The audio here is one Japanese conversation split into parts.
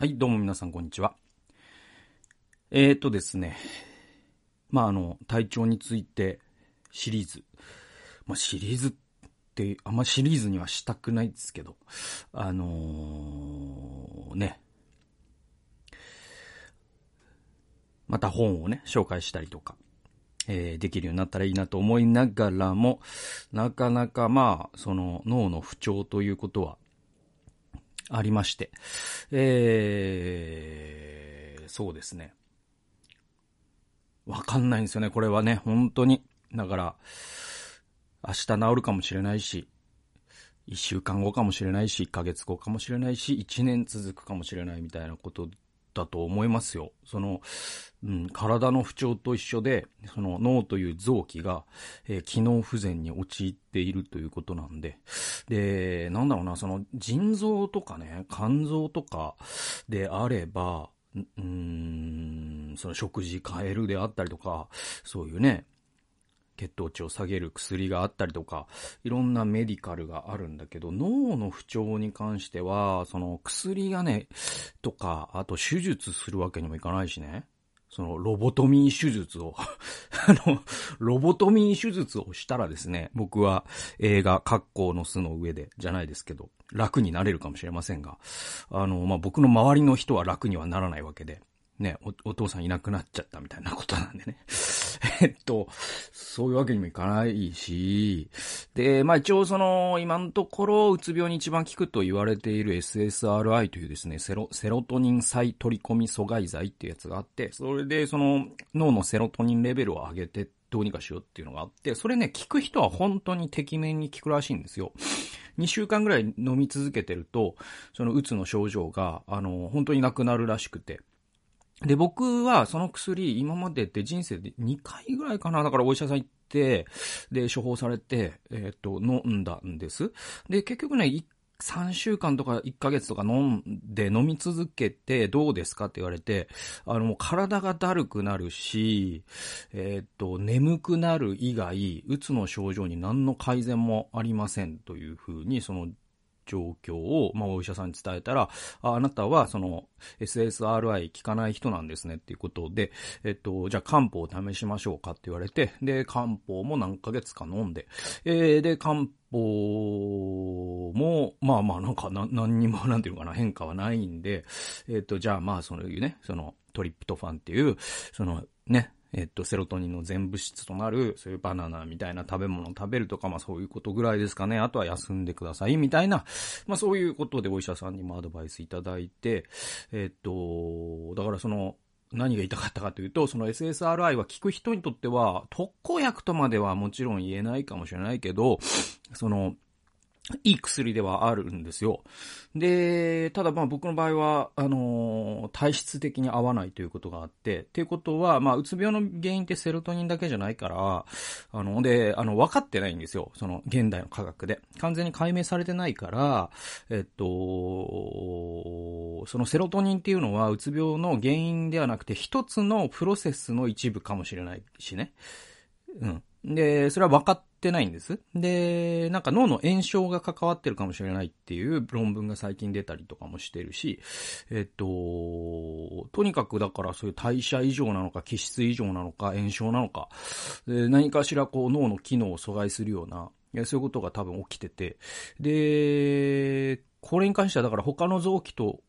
はい、どうも皆さんこんにちは。えーとですね。まあ、あの、体調についてシリーズ。まあ、シリーズって、あんまシリーズにはしたくないですけど、あのー、ね。また本をね、紹介したりとか、えーできるようになったらいいなと思いながらも、なかなかまあ、その脳の不調ということは、ありまして。えー、そうですね。わかんないんですよね、これはね、本当に。だから、明日治るかもしれないし、一週間後かもしれないし、一ヶ月後かもしれないし、一年続くかもしれないみたいなことだと思いますよ。その、うん、体の不調と一緒で、その脳という臓器が、えー機能不全に陥っているということなんで、で、なんだろうな、その腎臓とかね、肝臓とかであれば、うん、その食事変えるであったりとか、そういうね、血糖値を下げる薬があったりとか、いろんなメディカルがあるんだけど、脳の不調に関しては、その薬がね、とか、あと手術するわけにもいかないしね。そのロボトミー手術を、あの、ロボトミー手術をしたらですね、僕は映画、格好の巣の上で、じゃないですけど、楽になれるかもしれませんが、あの、まあ、僕の周りの人は楽にはならないわけで、ね、お、お父さんいなくなっちゃったみたいなことなんでね。えっと、そういうわけにもいかないし、で、まあ一応その、今のところ、うつ病に一番効くと言われている SSRI というですね、セロ、セロトニン再取り込み阻害剤っていうやつがあって、それでその、脳のセロトニンレベルを上げて、どうにかしようっていうのがあって、それね、効く人は本当に適面に効くらしいんですよ。2週間ぐらい飲み続けてると、そのうつの症状が、あの、本当になくなるらしくて。で、僕はその薬、今までって人生で2回ぐらいかな。だからお医者さん行って、で、処方されて、えっ、と、飲んだんです。で、結局ね、3週間とか1ヶ月とか飲んで飲み続けてどうですかって言われて、あの、もう体がだるくなるし、えっ、と、眠くなる以外、うつの症状に何の改善もありませんというふうに、その、状況を、まあ、お医者さんに伝えたら、ああなたは、その、SSRI 効かない人なんですねっていうことで、えっと、じゃあ漢方を試しましょうかって言われて、で、漢方も何ヶ月か飲んで、えー、で、漢方も、まあまあ、なんか、な、何にも、なんていうのかな、変化はないんで、えっと、じゃあまあ、そういうね、その、トリプトファンっていう、その、ね、えっと、セロトニンの全物質となる、そういうバナナみたいな食べ物を食べるとか、まあそういうことぐらいですかね。あとは休んでください、みたいな、まあそういうことでお医者さんにもアドバイスいただいて、えっと、だからその、何が言いたかったかというと、その SSRI は効く人にとっては、特効薬とまではもちろん言えないかもしれないけど、その、いい薬ではあるんですよ。で、ただまあ僕の場合は、あのー体質的に合わないということがあって、っていうことは、まあうつ病の原因ってセロトニンだけじゃないから、あの、で、あの、分かってないんですよ。その、現代の科学で。完全に解明されてないから、えっと、そのセロトニンっていうのはうつ病の原因ではなくて、一つのプロセスの一部かもしれないしね。うん。で、それは分かってないんです。で、なんか脳の炎症が関わってるかもしれないっていう論文が最近出たりとかもしてるし、えっと、とにかくだからそういう代謝異常なのか、気質異常なのか、炎症なのか、何かしらこう脳の機能を阻害するような、そういうことが多分起きてて、で、これに関してはだから他の臓器と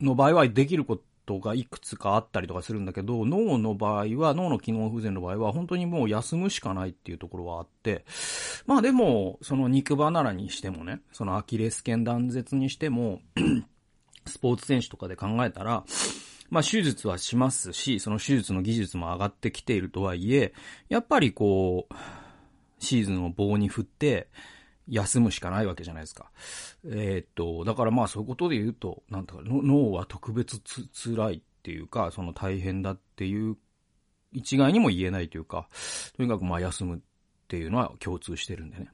の場合はできることがいくつかあったりとかするんだけど、脳の場合は、脳の機能不全の場合は、本当にもう休むしかないっていうところはあって、まあでも、その肉離れにしてもね、そのアキレス腱断絶にしても、スポーツ選手とかで考えたら、まあ手術はしますし、その手術の技術も上がってきているとはいえ、やっぱりこう、シーズンを棒に振って、休むしかないわけじゃないですか。えーっと、だからまあそういうことで言うと、なんとか、脳は特別つ辛いっていうか、その大変だっていう一概にも言えないというか、とにかくまあ休むっていうのは共通してるんでね。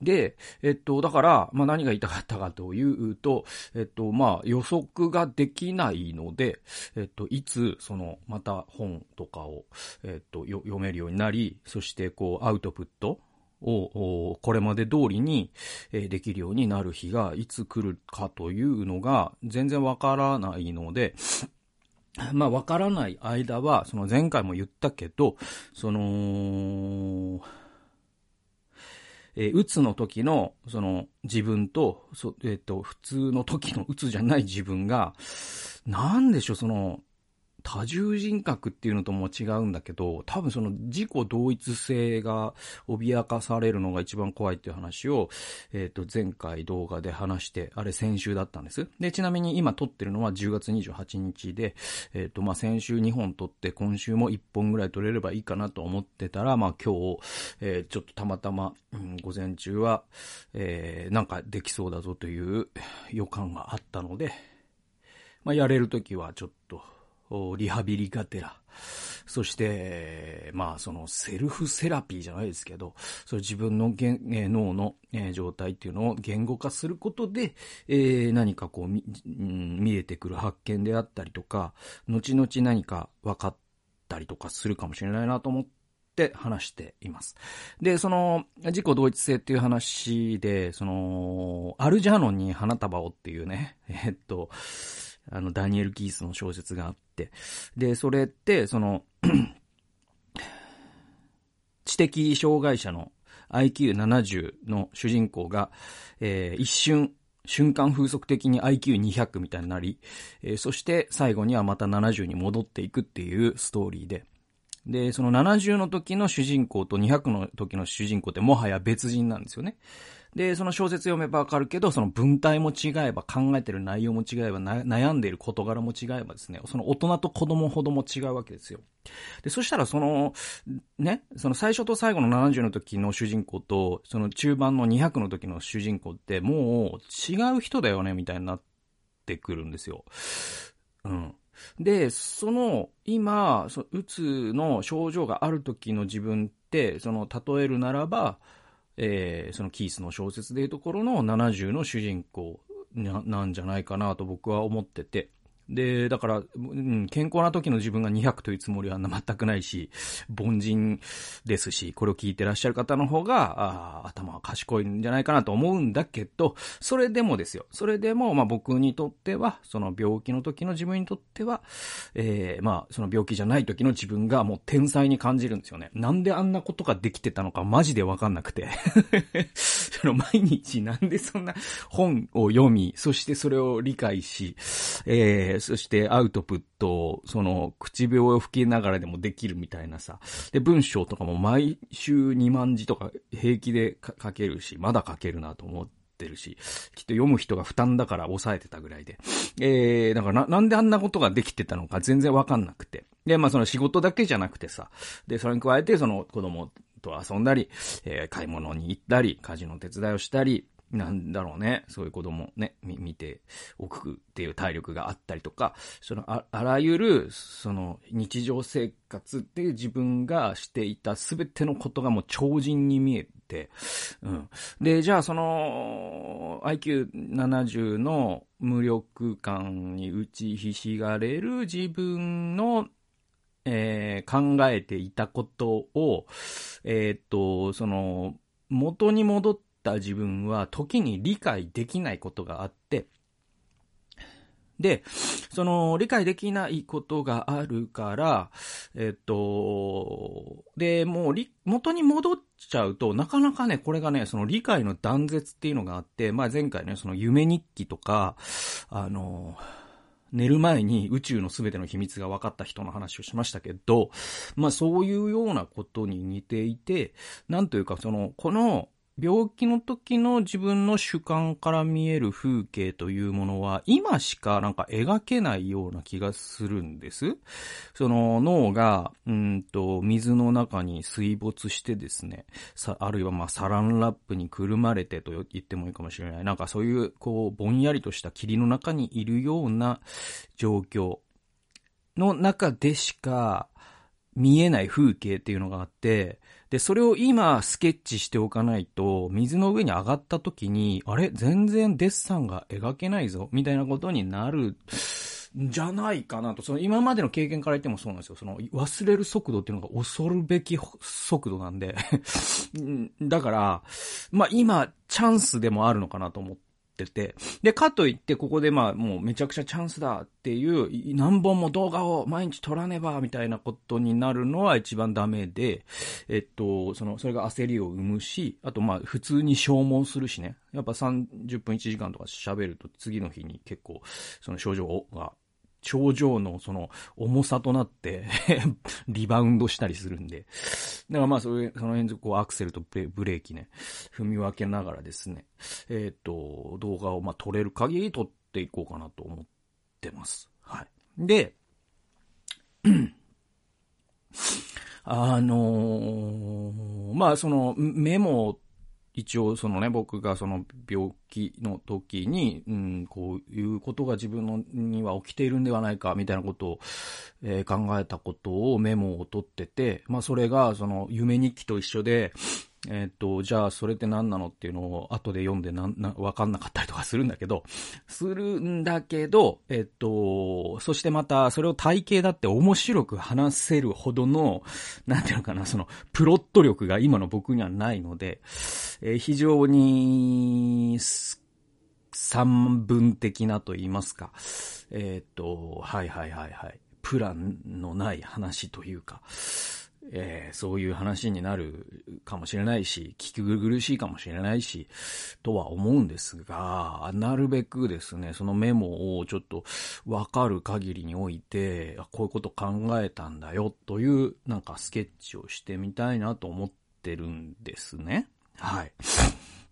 で、えっと、だから、まあ何が言いたかったかというと、えっと、まあ予測ができないので、えっと、いつ、その、また本とかを、えっと、読めるようになり、そしてこう、アウトプットを、これまで通りに、できるようになる日がいつ来るかというのが全然わからないので、まあわからない間は、その前回も言ったけど、その、えー、うつの時の、その、自分と、そえっ、ー、と、普通の時のうつじゃない自分が、なんでしょう、その、多重人格っていうのとも違うんだけど、多分その自己同一性が脅かされるのが一番怖いっていう話を、えっ、ー、と、前回動画で話して、あれ先週だったんです。で、ちなみに今撮ってるのは10月28日で、えっ、ー、と、まあ、先週2本撮って今週も1本ぐらい撮れればいいかなと思ってたら、まあ、今日、えー、ちょっとたまたま、うん、午前中は、えー、なんかできそうだぞという予感があったので、まあ、やれるときはちょっと、リハビリがてら、そして、まあ、そのセルフセラピーじゃないですけど、それ自分の脳の状態っていうのを言語化することで、え、何かこう見、見えてくる発見であったりとか、後々何か分かったりとかするかもしれないなと思って話しています。で、その、自己同一性っていう話で、その、アルジャーノンに花束をっていうね、えっと、あの、ダニエル・キースの小説があって、で、それって、その 知的障害者の IQ70 の主人公が、えー、一瞬、瞬間風速的に IQ200 みたいになり、えー、そして最後にはまた70に戻っていくっていうストーリーで、で、その70の時の主人公と200の時の主人公ってもはや別人なんですよね。で、その小説読めばわかるけど、その文体も違えば、考えてる内容も違えば、悩んでいる事柄も違えばですね、その大人と子供ほども違うわけですよ。で、そしたらその、ね、その最初と最後の70の時の主人公と、その中盤の200の時の主人公って、もう違う人だよね、みたいになってくるんですよ。うん。で、その、今、そうつの症状がある時の自分って、その、例えるならば、えー、そのキースの小説でいうところの70の主人公なんじゃないかなと僕は思ってて。で、だから、うん、健康な時の自分が200というつもりは全くないし、凡人ですし、これを聞いてらっしゃる方の方が、あ頭は賢いんじゃないかなと思うんだけど、それでもですよ。それでも、まあ僕にとっては、その病気の時の自分にとっては、えー、まあその病気じゃない時の自分がもう天才に感じるんですよね。なんであんなことができてたのかマジでわかんなくて。その毎日なんでそんな本を読み、そしてそれを理解し、えーそしてアウトプットを、その、口笛を吹きながらでもできるみたいなさ。で、文章とかも毎週2万字とか平気で書けるし、まだ書けるなと思って、るし、きっと読む人が負担だから抑えてたぐらいで。えー、だからな、なんであんなことができてたのか全然わかんなくて。で、まあその仕事だけじゃなくてさ、で、それに加えてその子供と遊んだり、えー、買い物に行ったり、家事の手伝いをしたり、なんだろうね。そういう子供ね、見ておくっていう体力があったりとか、そのあ、あらゆる、その、日常生活で自分がしていたすべてのことがもう超人に見えて、うん。で、じゃあその、IQ70 の無力感に打ちひしがれる自分のえー、考えていたことを、えー、っと、その、元に戻ってった自分は時に理解できないことがあって、で、その理解できないことがあるから、えっと、で、もう元に戻っちゃうと、なかなかね、これがね、その理解の断絶っていうのがあって、まあ前回ね、その夢日記とか、あの、寝る前に宇宙の全ての秘密が分かった人の話をしましたけど、まあそういうようなことに似ていて、なんというかその、この病気の時の自分の主観から見える風景というものは、今しかなんか描けないような気がするんです。その脳が、うんと、水の中に水没してですね、さ、あるいはまあサランラップにくるまれてと言ってもいいかもしれない。なんかそういう、こう、ぼんやりとした霧の中にいるような状況の中でしか見えない風景っていうのがあって、で、それを今スケッチしておかないと、水の上に上がった時に、あれ？全然デッサンが描けないぞみたいなことになるじゃないかなと。その今までの経験から言ってもそうなんですよ。その忘れる速度っていうのが恐るべき速度なんで だから、まあ今、チャンスでもあるのかなと思ってて。てで、かといって、ここでまあ、もうめちゃくちゃチャンスだっていう、何本も動画を毎日撮らねば、みたいなことになるのは一番ダメで、えっと、その、それが焦りを生むし、あとまあ、普通に消耗するしね。やっぱ30分1時間とか喋ると次の日に結構、その症状が頂上のその重さとなって リバウンドしたりするんで。だからまあそれ、その辺でこうアクセルとブレーキね、踏み分けながらですね、えっ、ー、と、動画をまあ撮れる限り撮っていこうかなと思ってます。はい。で、あのー、まあそのメモ一応そのね、僕がその病気の時に、うん、こういうことが自分のには起きているんではないか、みたいなことを、えー、考えたことをメモを取ってて、まあそれがその夢日記と一緒で、えっ、と、じゃあそれって何なのっていうのを後で読んでなん、な、わかんなかったりとかするんだけど、するんだけど、えっ、と、そしてまたそれを体系だって面白く話せるほどの、なんていうのかな、その、プロット力が今の僕にはないので、えー、非常に、三分的なと言いますか、えっ、と、はいはいはいはい、プランのない話というか、えー、そういう話になるかもしれないし、聞き苦しいかもしれないし、とは思うんですが、なるべくですね、そのメモをちょっとわかる限りにおいて、こういうこと考えたんだよというなんかスケッチをしてみたいなと思ってるんですね。はい。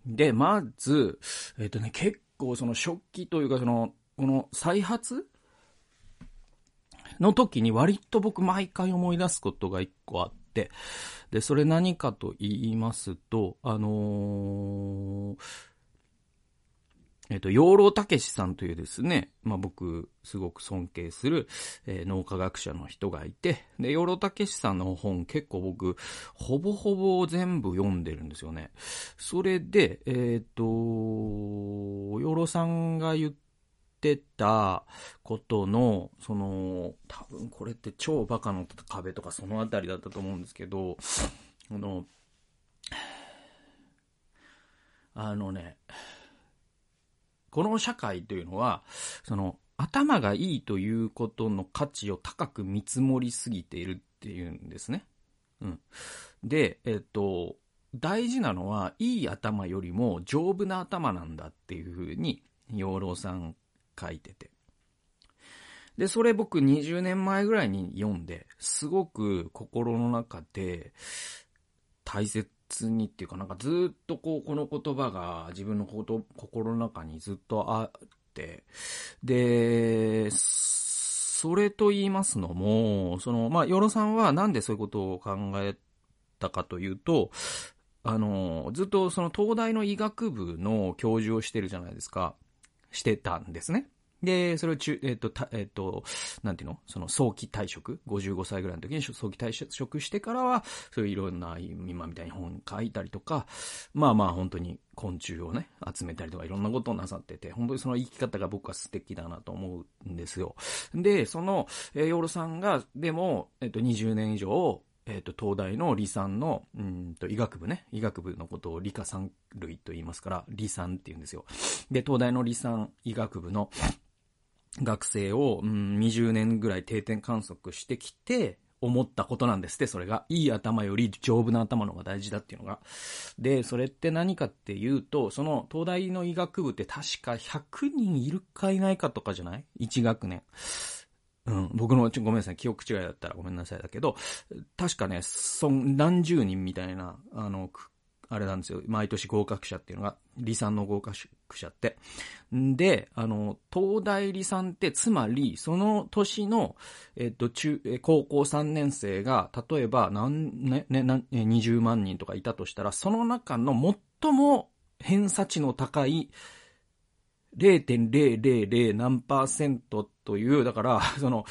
で、まず、えっ、ー、とね、結構その食器というかその、この再発の時に割と僕毎回思い出すことが一個あって、で、それ何かと言いますと、あのー、えっと、養老たけしさんというですね、まあ、僕、すごく尊敬する、えー、脳科学者の人がいて、で、養老たけしさんの本結構僕、ほぼほぼ全部読んでるんですよね。それで、えっ、と、養老さんが言ってたことの、その、多分これって超バカの壁とかそのあたりだったと思うんですけど、あの、あのね、この社会というのは、その、頭がいいということの価値を高く見積もりすぎているっていうんですね。うん。で、えっと、大事なのは、いい頭よりも丈夫な頭なんだっていうふうに、養老さん書いてて。で、それ僕20年前ぐらいに読んで、すごく心の中で大切にっていうかなんかずっとこう、この言葉が自分のこと、心の中にずっとあって、で、それと言いますのも、その、まあ、ヨロさんはなんでそういうことを考えたかというと、あの、ずっとその東大の医学部の教授をしてるじゃないですか。してたんですね。で、それを中、えっ、と、た、えっ、と、なんていうの？その早期退職 ?55 歳ぐらいの時に早期退職してからは、そういういろんな、今みたいに本書いたりとか、まあまあ本当に昆虫をね、集めたりとかいろんなことをなさってて、本当にその生き方が僕は素敵だなと思うんですよ。で、その、えー、ヨーロさんが、でも、えっ、と、20年以上、えっ、ー、と、東大の理産の、うんと、医学部ね、医学部のことを理科三類と言いますから、理産って言うんですよ。で、東大の理産医学部の学生を、うん、20年ぐらい定点観測してきて、思ったことなんですって、それが。いい頭より丈夫な頭の方が大事だっていうのが。で、それって何かっていうと、その東大の医学部って確か100人いるかいないかとかじゃない ?1 学年。うん、僕の、ごめんなさい、記憶違いだったらごめんなさいだけど、確かね、そん、何十人みたいな、あの、あれなんですよ。毎年合格者っていうのが、理産の合格者って。んで、あの、東大理産って、つまり、その年の、えっと、中、高校3年生が、例えば、何、ね、ね、20万人とかいたとしたら、その中の最も偏差値の高い0.000何パーセントという、だから、その、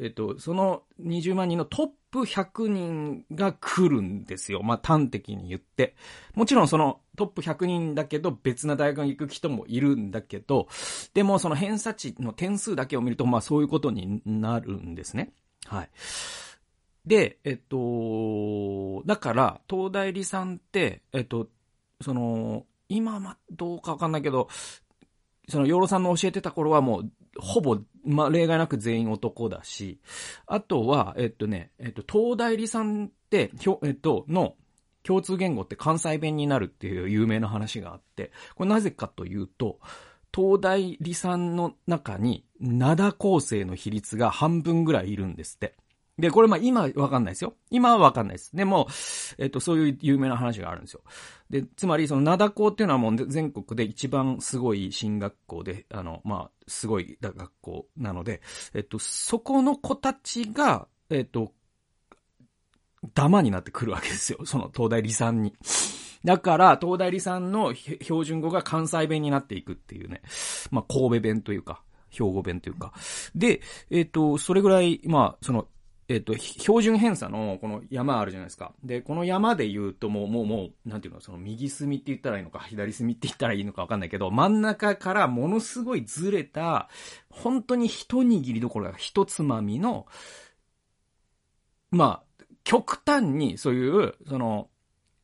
えっと、その20万人のトップ100人が来るんですよ。まあ、端的に言って。もちろんそのトップ100人だけど別な大学に行く人もいるんだけど、でもその偏差値の点数だけを見ると、まあそういうことになるんですね。はい。で、えっと、だから、東大理さんって、えっと、その、今はどうかわかんないけど、その、養老さんの教えてた頃はもう、ほぼ、ま、例外なく全員男だし、あとは、えっとね、えっと、東大理さんって、ひょ、えっと、の、共通言語って関西弁になるっていう有名な話があって、これなぜかというと、東大理さんの中に、灘構成の比率が半分ぐらいいるんですって。で、これまあ今わかんないですよ。今はわかんないです。でも、えっと、そういう有名な話があるんですよ。で、つまりその灘校っていうのはもう全国で一番すごい進学校で、あの、まあ、すごい学校なので、えっと、そこの子たちが、えっと、ダマになってくるわけですよ。その東大理産に。だから、東大理産の標準語が関西弁になっていくっていうね。まあ、神戸弁というか、兵庫弁というか。で、えっ、と、それぐらい、まあ、その、えっ、と、標準偏差のこの山あるじゃないですか。で、この山で言うともう、もう、もう、なんていうの、その右隅って言ったらいいのか、左隅って言ったらいいのかわかんないけど、真ん中からものすごいずれた、本当に一握りどころか一つまみの、まあ、極端にそういう、その、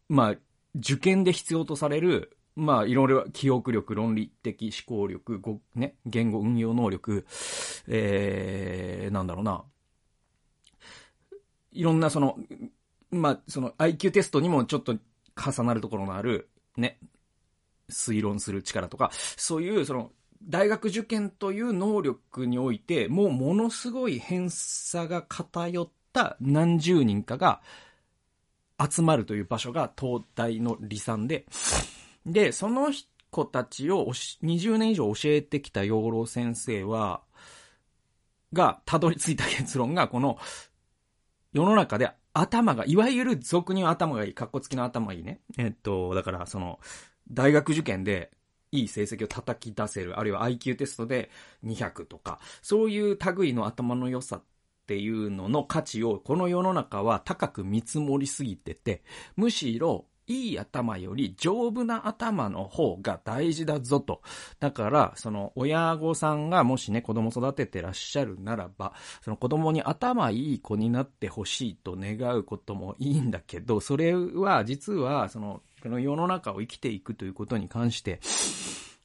まあ、受験で必要とされる、まあ、いろいろ記憶力、論理的思考力、ご、ね、言語運用能力、えー、なんだろうな、いろんなその、まあ、その IQ テストにもちょっと重なるところのある、ね、推論する力とか、そういうその、大学受験という能力において、もうものすごい偏差が偏った何十人かが集まるという場所が東大の離散で、で、その子たちを20年以上教えてきた養老先生は、が、たどり着いた結論が、この、世の中で頭が、いわゆる俗に頭がいい、格好付きの頭がいいね。えっと、だからその、大学受験でいい成績を叩き出せる、あるいは IQ テストで200とか、そういう類の頭の良さっていうのの価値をこの世の中は高く見積もりすぎてて、むしろいい頭より丈夫な頭の方が大事だぞと。だから、その親御さんがもしね、子供育ててらっしゃるならば、その子供に頭いい子になってほしいと願うこともいいんだけど、それは実は、その、この世の中を生きていくということに関して、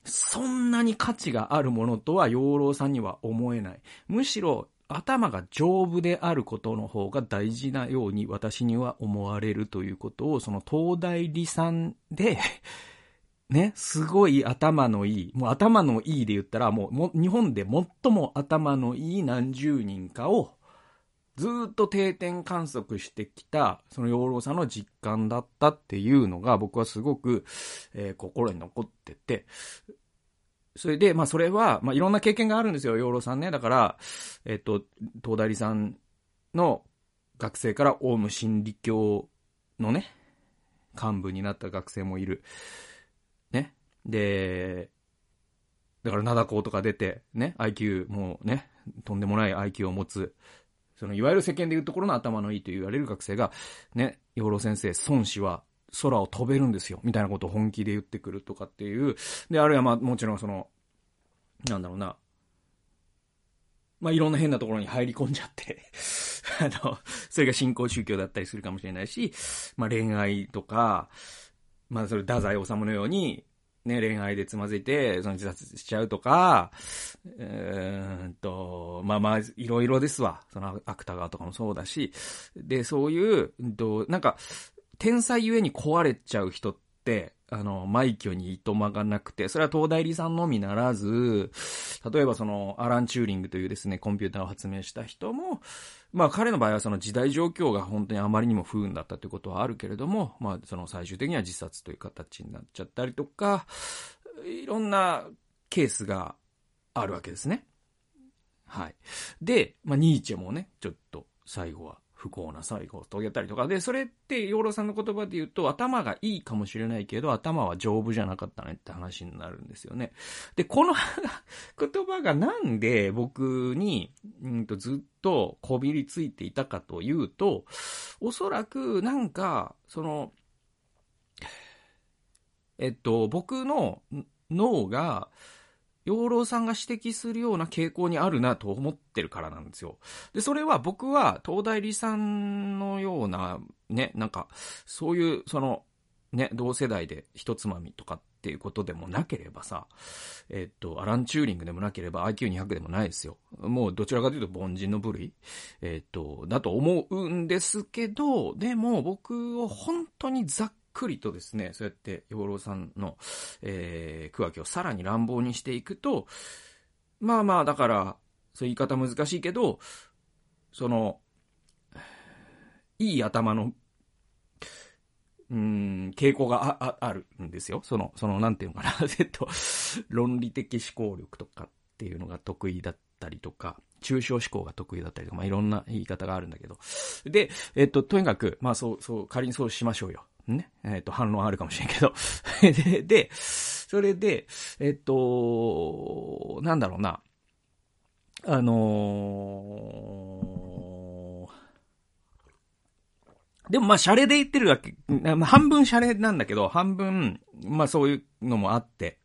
そんなに価値があるものとは養老さんには思えない。むしろ、頭が丈夫であることの方が大事なように私には思われるということを、その東大理産で ね、すごい頭のいい、もう頭のいいで言ったらもう、日本で最も頭のいい何十人かを、ずっと定点観測してきた、その養老さんの実感だったっていうのが僕はすごく、えー、心に残ってて、それで、まあそれは、まあいろんな経験があるんですよ、養老さんね。だから、えっと、東大理さんの学生からオウム真理教のね、幹部になった学生もいる。ね。で、だから灘校とか出て、ね、IQ もうね、とんでもない IQ を持つ、そのいわゆる世間でいうところの頭のいいと言われる学生が、ね、養老先生、孫子は空を飛べるんですよ、みたいなことを本気で言ってくるとかっていう。で、あるいはまあ、もちろんその、なんだろうな。まあ、いろんな変なところに入り込んじゃって あの、それが信仰宗教だったりするかもしれないし、まあ、恋愛とか、まあ、それ、太宰治のように、ね、恋愛でつまずいて、その自殺しちゃうとか、えー、と、まあまあ、いろいろですわ。その、芥川とかもそうだし、で、そういう、と、なんか、天才ゆえに壊れちゃう人って、あの、枚挙にいとまがなくて、それは東大理さんのみならず、例えばその、アラン・チューリングというですね、コンピューターを発明した人も、まあ彼の場合はその時代状況が本当にあまりにも不運だったということはあるけれども、まあその最終的には自殺という形になっちゃったりとか、いろんなケースがあるわけですね。はい。で、まあニーチェもね、ちょっと最後は不幸な最後を遂げたりとか。で、それって養老さんの言葉で言うと、頭がいいかもしれないけど、頭は丈夫じゃなかったねって話になるんですよね。で、この 言葉がなんで僕に、うんとずっとこびりついていたかというと、おそらくなんか、その、えっと、僕の脳が、養老さんが指摘するような傾向にあるなと思ってるからなんですよ。で、それは僕は東大理さんのような、ね、なんか、そういう、その、ね、同世代で一つまみとかっていうことでもなければさ、えっと、アラン・チューリングでもなければ IQ200 でもないですよ。もうどちらかというと凡人の部類、えっと、だと思うんですけど、でも僕を本当にざっくりとですね、そうやって養老さんの、えー、区分けをさらに乱暴にしていくと、まあまあ、だから、そういう言い方難しいけど、その、いい頭の、うん、傾向があ、あ、あるんですよ。その、その、なんていうのかな、えっと、論理的思考力とかっていうのが得意だったりとか、抽象思考が得意だったりとか、まあ、いろんな言い方があるんだけど。で、えっと、とにかく、まあ、そう、そう、仮にそうしましょうよ。ね。えっ、ー、と、反論あるかもしれんけど。で、で、それで、えっ、ー、と、なんだろうな。あのー、でもまあ、シャレで言ってるわけ、半分シャレなんだけど、半分、まあそういうのもあって、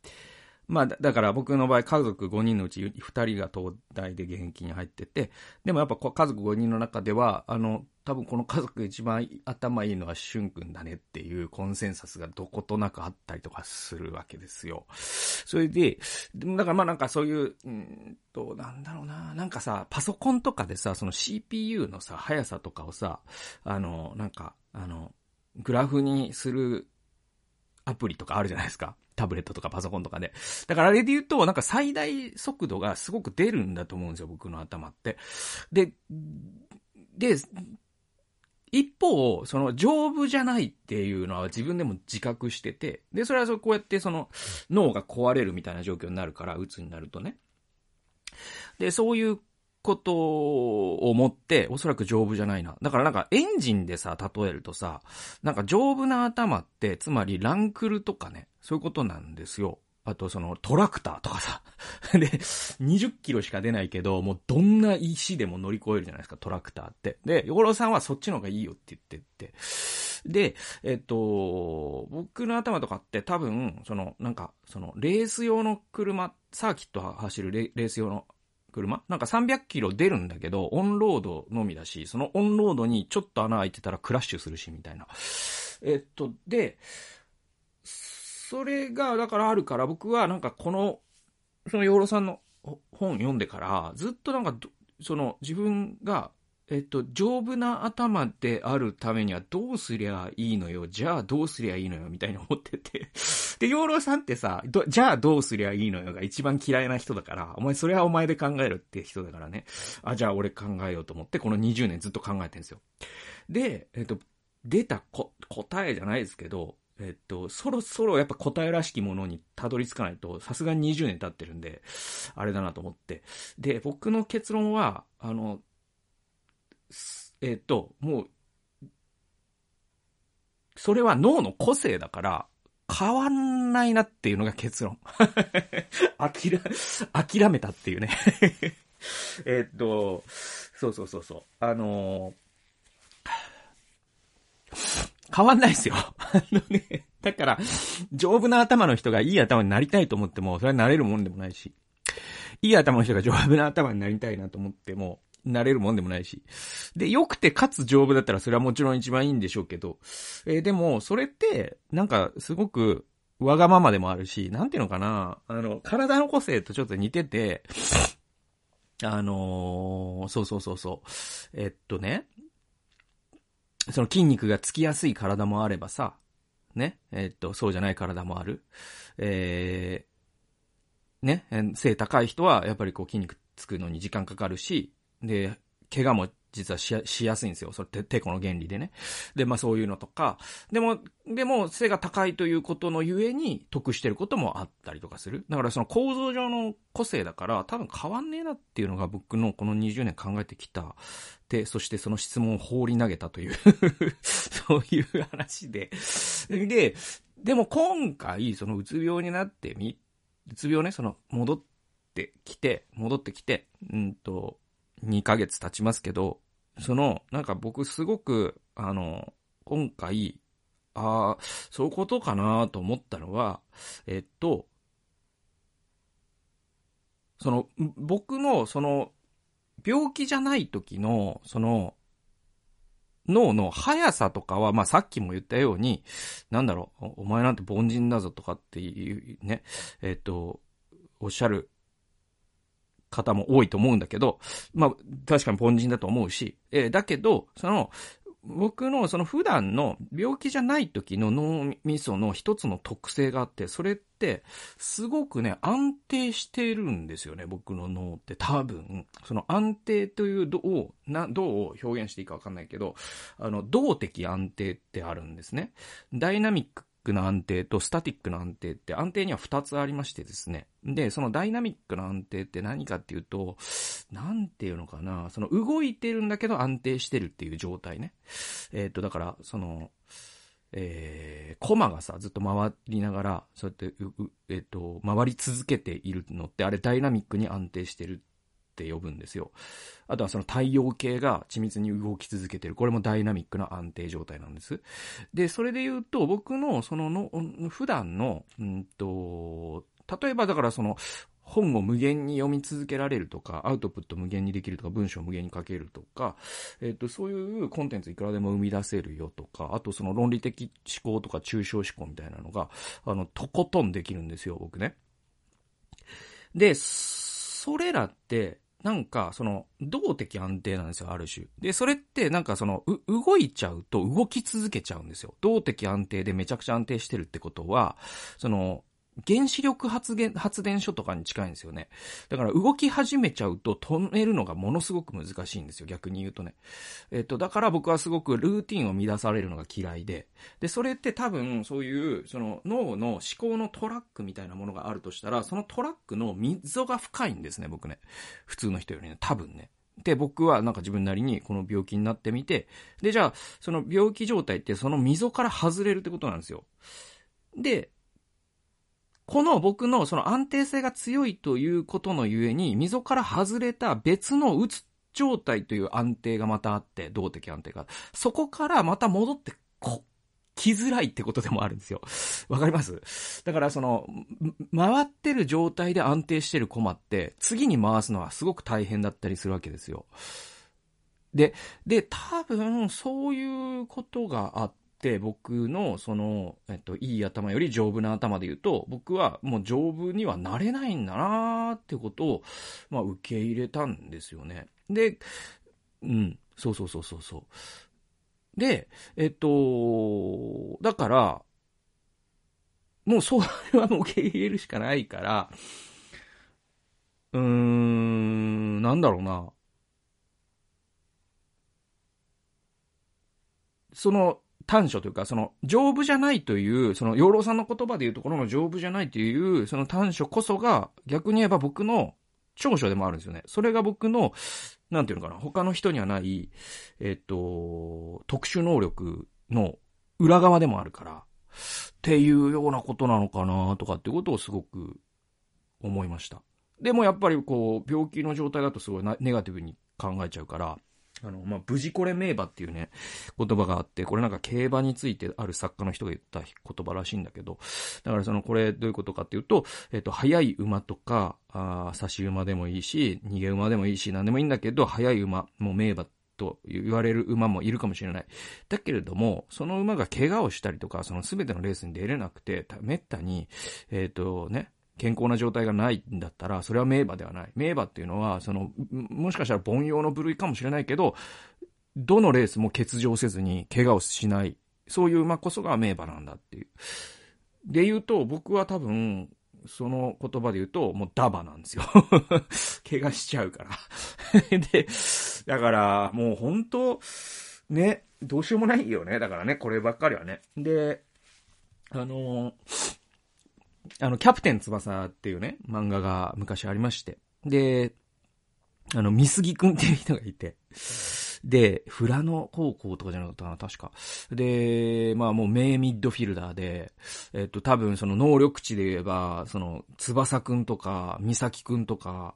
まあ、だから僕の場合、家族5人のうち2人が東大で現役に入ってて、でもやっぱ家族5人の中では、あの、多分この家族一番頭いいのはしゅんくんだねっていうコンセンサスがどことなくあったりとかするわけですよ。それで、だからまあなんかそういう、うんと、なんだろうな、なんかさ、パソコンとかでさ、その CPU のさ、速さとかをさ、あの、なんか、あの、グラフにするアプリとかあるじゃないですか。タブレットとかパソコンとかで。だからあれで言うと、なんか最大速度がすごく出るんだと思うんですよ、僕の頭って。で、で、一方、その丈夫じゃないっていうのは自分でも自覚してて、で、それはそうこうやってその脳が壊れるみたいな状況になるから、鬱になるとね。で、そういうことを思って、おそらく丈夫じゃないな。だからなんかエンジンでさ、例えるとさ、なんか丈夫な頭って、つまりランクルとかね、そういうことなんですよ。あとそのトラクターとかさ。で、20キロしか出ないけど、もうどんな石でも乗り越えるじゃないですか、トラクターって。で、ヨロさんはそっちの方がいいよって言ってって。で、えっと、僕の頭とかって多分、その、なんか、その、レース用の車、サーキット走るレース用の車？なんか300キロ出るんだけど、オンロードのみだし、そのオンロードにちょっと穴開いてたらクラッシュするし、みたいな。えっと、で、それが、だからあるから、僕はなんかこの、その養老さんの本読んでから、ずっとなんか、その自分がえっと、丈夫な頭であるためにはどうすりゃいいのよ、じゃあどうすりゃいいのよ、みたいに思ってて。で、養老さんってさ、じゃあどうすりゃいいのよ？が一番嫌いな人だから、お前それはお前で考えるって人だからね。あ、じゃあ俺考えようと思って、この20年ずっと考えてるんですよ。で、えっと、出たこ答えじゃないですけど、えっと、そろそろやっぱ答えらしきものにたどり着かないと、さすがに20年経ってるんで、あれだなと思って。で、僕の結論は、あの、えっ、と、もう、それは脳の個性だから、変わんないなっていうのが結論。諦、諦めたっていうね えっと、そうそうそうそう。あのー、変わんないですよ。あのね、だから、丈夫な頭の人がいい頭になりたいと思っても、それはなれるもんでもないし、いい頭の人が丈夫な頭になりたいなと思っても、なれるもんでもないし。で、良くてかつ丈夫だったらそれはもちろん一番いいんでしょうけど、えー、でも、それって、なんか、すごく、わがままでもあるし、なんていうのかな、あの、体の個性とちょっと似てて、あのー、そうそうそうそう。えっとね、その筋肉がつきやすい体もあればさ、ね、えっと、そうじゃない体もある。えー、ね、背高い人はやっぱりこう筋肉つくのに時間かかるし、で、怪我も実はしやしやすいんですよ。それて、てこの原理でね。で、まあそういうのとか、でも、でも背が高いということのゆえに得してることもあったりとかする。だからその構造上の個性だから多分変わんねえなっていうのが僕のこの20年考えてきた。で、そしてその質問を放り投げたという そういう話で。で、でも今回、そのうつ病になってみ、うつ病ね、その戻ってきて、戻ってきて、うんと、2ヶ月経ちますけど、その、なんか僕すごく、あの、今回、ああ、そういうことかなと思ったのは、えっと、その、僕の、その、病気じゃない時の、その、脳の速さとかは、まあ、さっきも言ったように、なんだろう、お前なんて凡人だぞとかっていうね、えっと、おっしゃる方も多いと思うんだけど、まあ、確かに凡人だと思うし、えー、だけど、その、僕のその普段の病気じゃない時の脳みその一つの特性があって、それってすごくね、安定してるんですよね、僕の脳って多分。その安定というどう、な、どう表現していいかわかんないけど、あの、動的安定ってあるんですね。ダイナミッククな安定とスタティックな安定って安定には2つありましてですね。で、そのダイナミックな安定って何かっていうと、なんていうのかな、その動いてるんだけど安定してるっていう状態ね。えっ、と、だから、その、えー、コマがさ、ずっと回りながら、そうやって、えっ、と、回り続けているのって、あれダイナミックに安定してるって呼ぶんですよ。あとはその太陽系が緻密に動き続けてる。これもダイナミックな安定状態なんです。で、それで言うと、僕のそのの、普段の、うんと、例えばだからその、本を無限に読み続けられるとか、アウトプット無限にできるとか、文章無限に書けるとか、えっ、と、そういうコンテンツいくらでも生み出せるよとか、あとその論理的思考とか抽象思考みたいなのが、あの、とことんできるんですよ、僕ね。で、それらって、なんか、その、動的安定なんですよ、ある種。で、それって、なんかその、う、動いちゃうと動き続けちゃうんですよ。動的安定でめちゃくちゃ安定してるってことは、その、原子力発電、発電所とかに近いんですよね。だから動き始めちゃうと止めるのがものすごく難しいんですよ、逆に言うとね。えっと、だから僕はすごくルーティンを乱されるのが嫌いで。で、それって多分そういう、その脳の思考のトラックみたいなものがあるとしたら、そのトラックの溝が深いんですね、僕ね。普通の人よりね、多分ね。で、僕はなんか自分なりにこの病気になってみて、で、じゃあ、その病気状態ってその溝から外れるってことなんですよ。で、この僕のその安定性が強いということのゆえに、溝から外れた別のうつ状態という安定がまたあって、動的安定が。そこからまた戻ってこ、来づらいってことでもあるんですよ。わかります？だからその、回ってる状態で安定してるコマって、次に回すのはすごく大変だったりするわけですよ。で、で、多分、そういうことがあって、っ僕のその、えっと、いい頭より丈夫な頭で言うと、僕はもう丈夫にはなれないんだなーってことを、まあ受け入れたんですよね。で、うん、そうそうそうそうそう。で、えっと、だから、もうそれはもう受け入れるしかないから、うーん、なんだろうな。その、短所というか、その、丈夫じゃないという、その、養老さんの言葉で言うところの丈夫じゃないという、その短所こそが、逆に言えば僕の長所でもあるんですよね。それが僕の、なんていうのかな、他の人にはない、えっと、特殊能力の裏側でもあるから、っていうようなことなのかな、とかってことをすごく思いました。でもやっぱりこう、病気の状態だとすごいネガティブに考えちゃうから、あの、まあ、無事これ名馬っていうね、言葉があって、これなんか競馬についてある作家の人が言った言葉らしいんだけど、だからその、これどういうことかっていうと、えっと、速い馬とか、あ差し馬でもいいし、逃げ馬でもいいし、何でもいいんだけど、速い馬、もう名馬と言われる馬もいるかもしれない。だけれども、その馬が怪我をしたりとか、その全てのレースに出れなくて、めったに、えっ、ー、とね、健康な状態がないんだったら、それは名馬ではない。名馬っていうのは、その、もしかしたら凡庸の部類かもしれないけど、どのレースも欠場せずに怪我をしない。そういう馬こそが名馬なんだっていう。で言うと、僕は多分、その言葉で言うと、もうダバなんですよ。怪我しちゃうから で、だから、もう本当ね、どうしようもないよね。だからね、こればっかりはね。で、あのあの、キャプテン翼っていうね、漫画が昔ありまして。で、あの、三杉くんっていう人がいて、で、フラノ高校とかじゃなかったかな、確か。で、まあもう名ミッドフィルダーで、えっと多分その能力値で言えば、その、翼くんとか、美咲くんとか、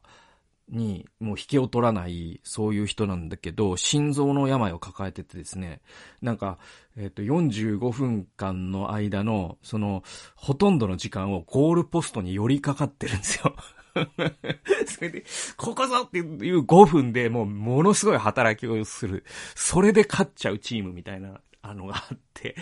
に、もう引けを取らない、そういう人なんだけど、心臓の病を抱えててですね、なんか、えっ、と、45分間の間の、その、ほとんどの時間をゴールポストに寄りかかってるんですよ。それで、ここぞっていう5分でもうものすごい働きをする。それで勝っちゃうチームみたいなあのがあって、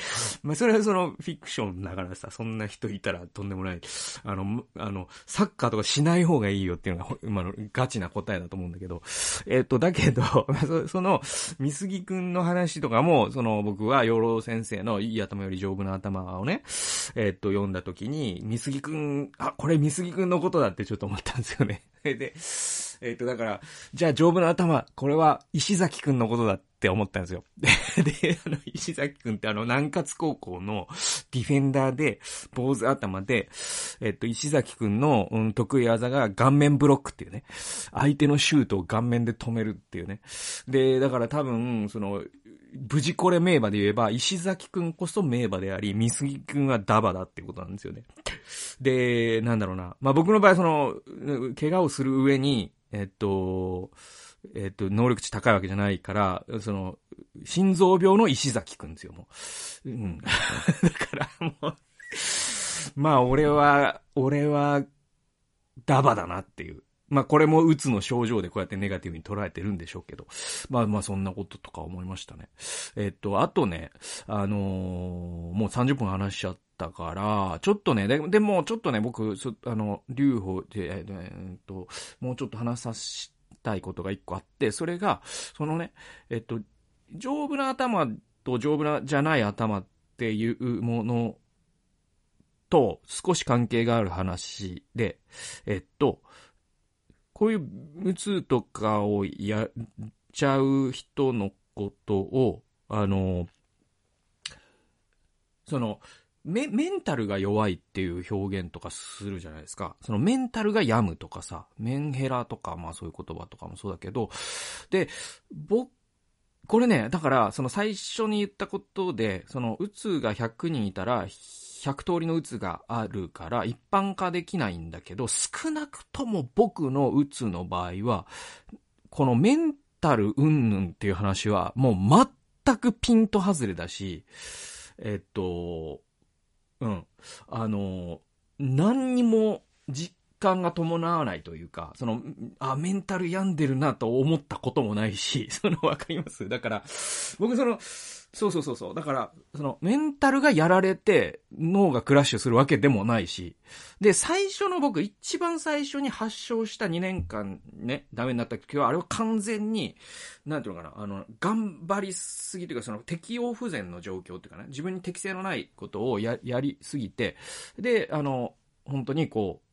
まあそれはそのフィクションだからさ、そんな人いたらとんでもない、あの、あの、サッカーとかしない方がいいよっていうのが、今のガチな答えだと思うんだけど、えっ、と、だけど、その、三杉くんの話とかも、その僕は養老先生のいい頭より丈夫な頭をね、えっ、と、読んだ時に、三杉くん、あ、これ三杉くんのことだってちょっと思ったんですよね。で、えっ、と、だから、じゃあ丈夫な頭、これは石崎くんのことだって思ったんですよ。で、あの、石崎くんってあの、南葛高校のディフェンダーで、坊主頭で、えっと、石崎くんの、うん、得意技が顔面ブロックっていうね。相手のシュートを顔面で止めるっていうね。で、だから多分、その、無事これ名馬で言えば、石崎くんこそ名馬であり、三杉くんはダバだってことなんですよね。で、なんだろうな。まあ、僕の場合、その、怪我をする上に、えっと、えっ、と、能力値高いわけじゃないから、その、心臓病の石崎くんですよ、もう。うん。だからもう、まあ、俺は、俺は、ダバだなっていう。まあこれもうつの症状でこうやってネガティブに捉えてるんでしょうけど。まあまあそんなこととか思いましたね。えっと、あとね、あのー、もう30分話しちゃったから、ちょっとね、ででもちょっとね、僕、あの、留保で、えっと、もうちょっと話さしたいことが一個あって、それが、そのね、えっと、丈夫な頭と丈夫なじゃない頭っていうものと少し関係がある話で、えっと、こういう無痛とかをやっちゃう人のことを、あの、その、メメンタルが弱いっていう表現とかするじゃないですか。そのメンタルが病むとかさ、メンヘラとか、まあそういう言葉とかもそうだけど、で、僕、これね、だから、その最初に言ったことで、その、うつが100人いたら、100通りのうつがあるから一般化できないんだけど、少なくとも僕のうつの場合は、このメンタル云々っていう話はもう全くピント外れだし、えっと、うん。あの、何にも実感が伴わないというか、その、あ、メンタル病んでるなと思ったこともないし、その、わかります？だから、僕その、そうそうそうそう。だから、その、メンタルがやられて、脳がクラッシュするわけでもないし。で、最初の僕、一番最初に発症した2年間ね、ダメになった時は、あれは完全に、なんていうのかな、あの、頑張りすぎというか、その、適応不全の状況っていうかね、自分に適性のないことをや、やりすぎて、で、あの、本当にこう、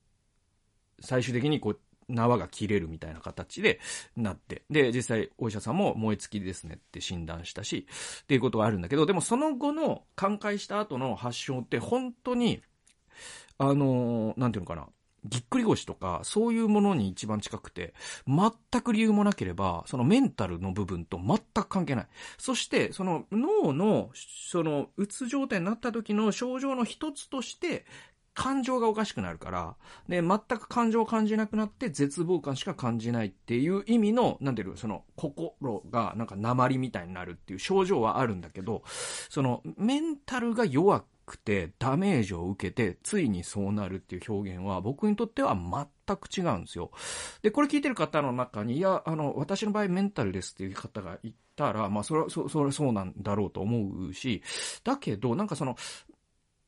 最終的にこう、縄が切れるみたいな形でなって、で、実際お医者さんも燃え尽きですねって診断したし、っていうことがあるんだけど、でもその後の寛解した後の発症って本当に、あのー、なんていうのかな、ぎっくり腰とか、そういうものに一番近くて、全く理由もなければ、そのメンタルの部分と全く関係ない。そして、その脳の、その、うつ状態になった時の症状の一つとして、感情がおかしくなるから、で、全く感情を感じなくなって絶望感しか感じないっていう意味の、なんていうその、心がなんか鉛みたいになるっていう症状はあるんだけど、その、メンタルが弱くてダメージを受けて、ついにそうなるっていう表現は僕にとっては全く違うんですよ。で、これ聞いてる方の中に、いや、あの、私の場合メンタルですっていう方がいたら、まあ、それは、そそれそうなんだろうと思うし、だけど、なんかその、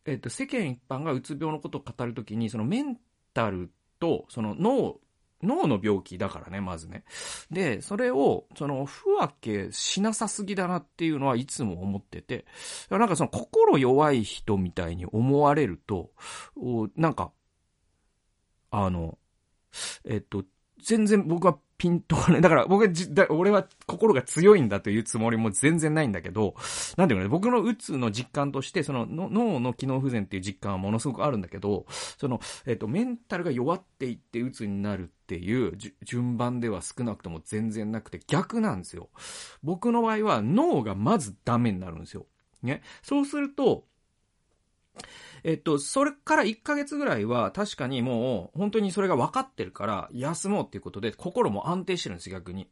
えっと、世間一般がうつ病のことを語るときに、そのメンタルと、その脳、脳の病気だからね、まずね。で、それを、その、不分けしなさすぎだなっていうのはいつも思ってて、なんかその心弱い人みたいに思われると、なんか、あの、えっと、全然僕はピンとこない。だから僕はじ、だ俺は心が強いんだというつもりも全然ないんだけど、なんていうかね、僕のうつの実感として、その脳の機能不全っていう実感はものすごくあるんだけど、その、えっと、メンタルが弱っていってうつになるっていう順番では少なくとも全然なくて逆なんですよ。僕の場合は脳がまずダメになるんですよ。ね。そうすると、えっと、それから1ヶ月ぐらいは確かにもう本当にそれが分かってるから休もうっていうことで心も安定してるんです逆に。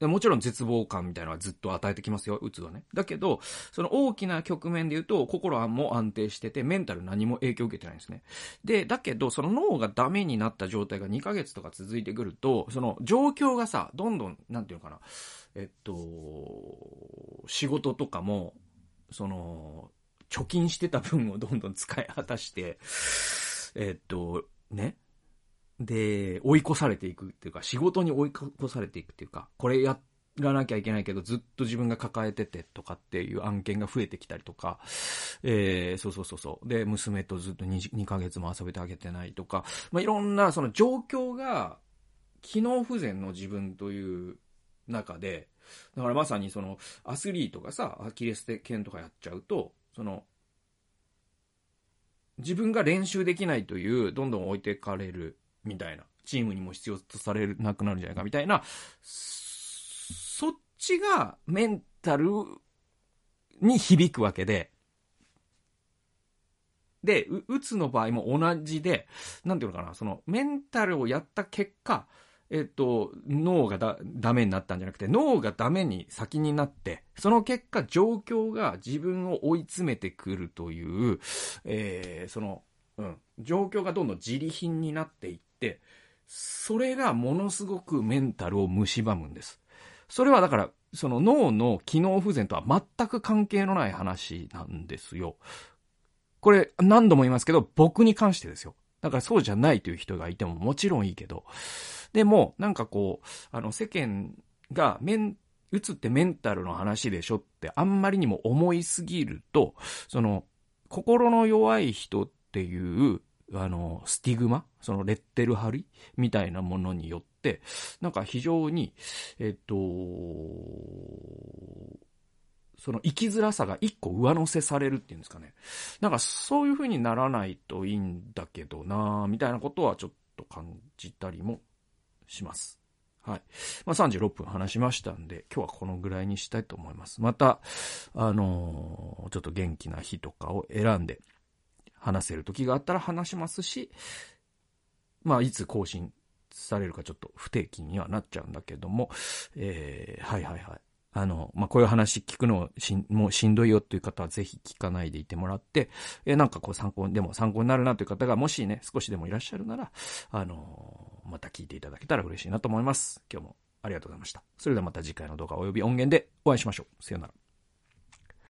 もちろん絶望感みたいなのはずっと与えてきますよ、うつはね。だけど、その大きな局面で言うと、心はもう安定してて、メンタル何も影響を受けてないんですね。で、だけど、その脳がダメになった状態が2ヶ月とか続いてくると、その状況がさ、どんどん、なんていうのかな、えっと、仕事とかも、その、貯金してた分をどんどん使い果たして、えっと、ね。で、追い越されていくっていうか、仕事に追い越されていくっていうか、これやらなきゃいけないけど、ずっと自分が抱えててとかっていう案件が増えてきたりとか、えー、そうそうそうそう。で、娘とずっと 2, 2ヶ月も遊べてあげてないとか、まあ、いろんなその状況が、機能不全の自分という中で、だからまさにそのアスリートがさ、アキレス腱とかやっちゃうと、その、自分が練習できないという、どんどん置いてかれるみたいな、チームにも必要とされなくなるんじゃないかみたいな、そっちがメンタルに響くわけで、で、う、うつの場合も同じで、なんていうのかな、そのメンタルをやった結果、えっと、脳がだ、ダメになったんじゃなくて、脳がダメに先になって、その結果、状況が自分を追い詰めてくるという、えー、その、うん、状況がどんどん自利品になっていって、それがものすごくメンタルを蝕むんです。それはだから、その脳の機能不全とは全く関係のない話なんですよ。これ何度も言いますけど、僕に関してですよ。だからそうじゃないという人がいてももちろんいいけど、でも、なんかこう、あの、世間が、メン、うつってメンタルの話でしょってあんまりにも思いすぎると、その、心の弱い人っていう、あの、スティグマそのレッテル貼りみたいなものによって、なんか非常に、えっと、その生きづらさが一個上乗せされるっていうんですかね。なんかそういう風にならないといいんだけどなみたいなことはちょっと感じたりもします。はい。まあ、36分話しましたんで、今日はこのぐらいにしたいと思います。また、あのー、ちょっと元気な日とかを選んで、話せる時があったら話しますし、まあ、いつ更新されるかちょっと不定期にはなっちゃうんだけども、えー、はいはいはい。あの、まあ、こういう話聞くのしん、もうしんどいよっていう方はぜひ聞かないでいてもらって、え、なんかこう参考に、でも参考になるなという方がもしね、少しでもいらっしゃるなら、あの、また聞いていただけたら嬉しいなと思います。今日もありがとうございました。それではまた次回の動画及び音源でお会いしましょう。さよなら。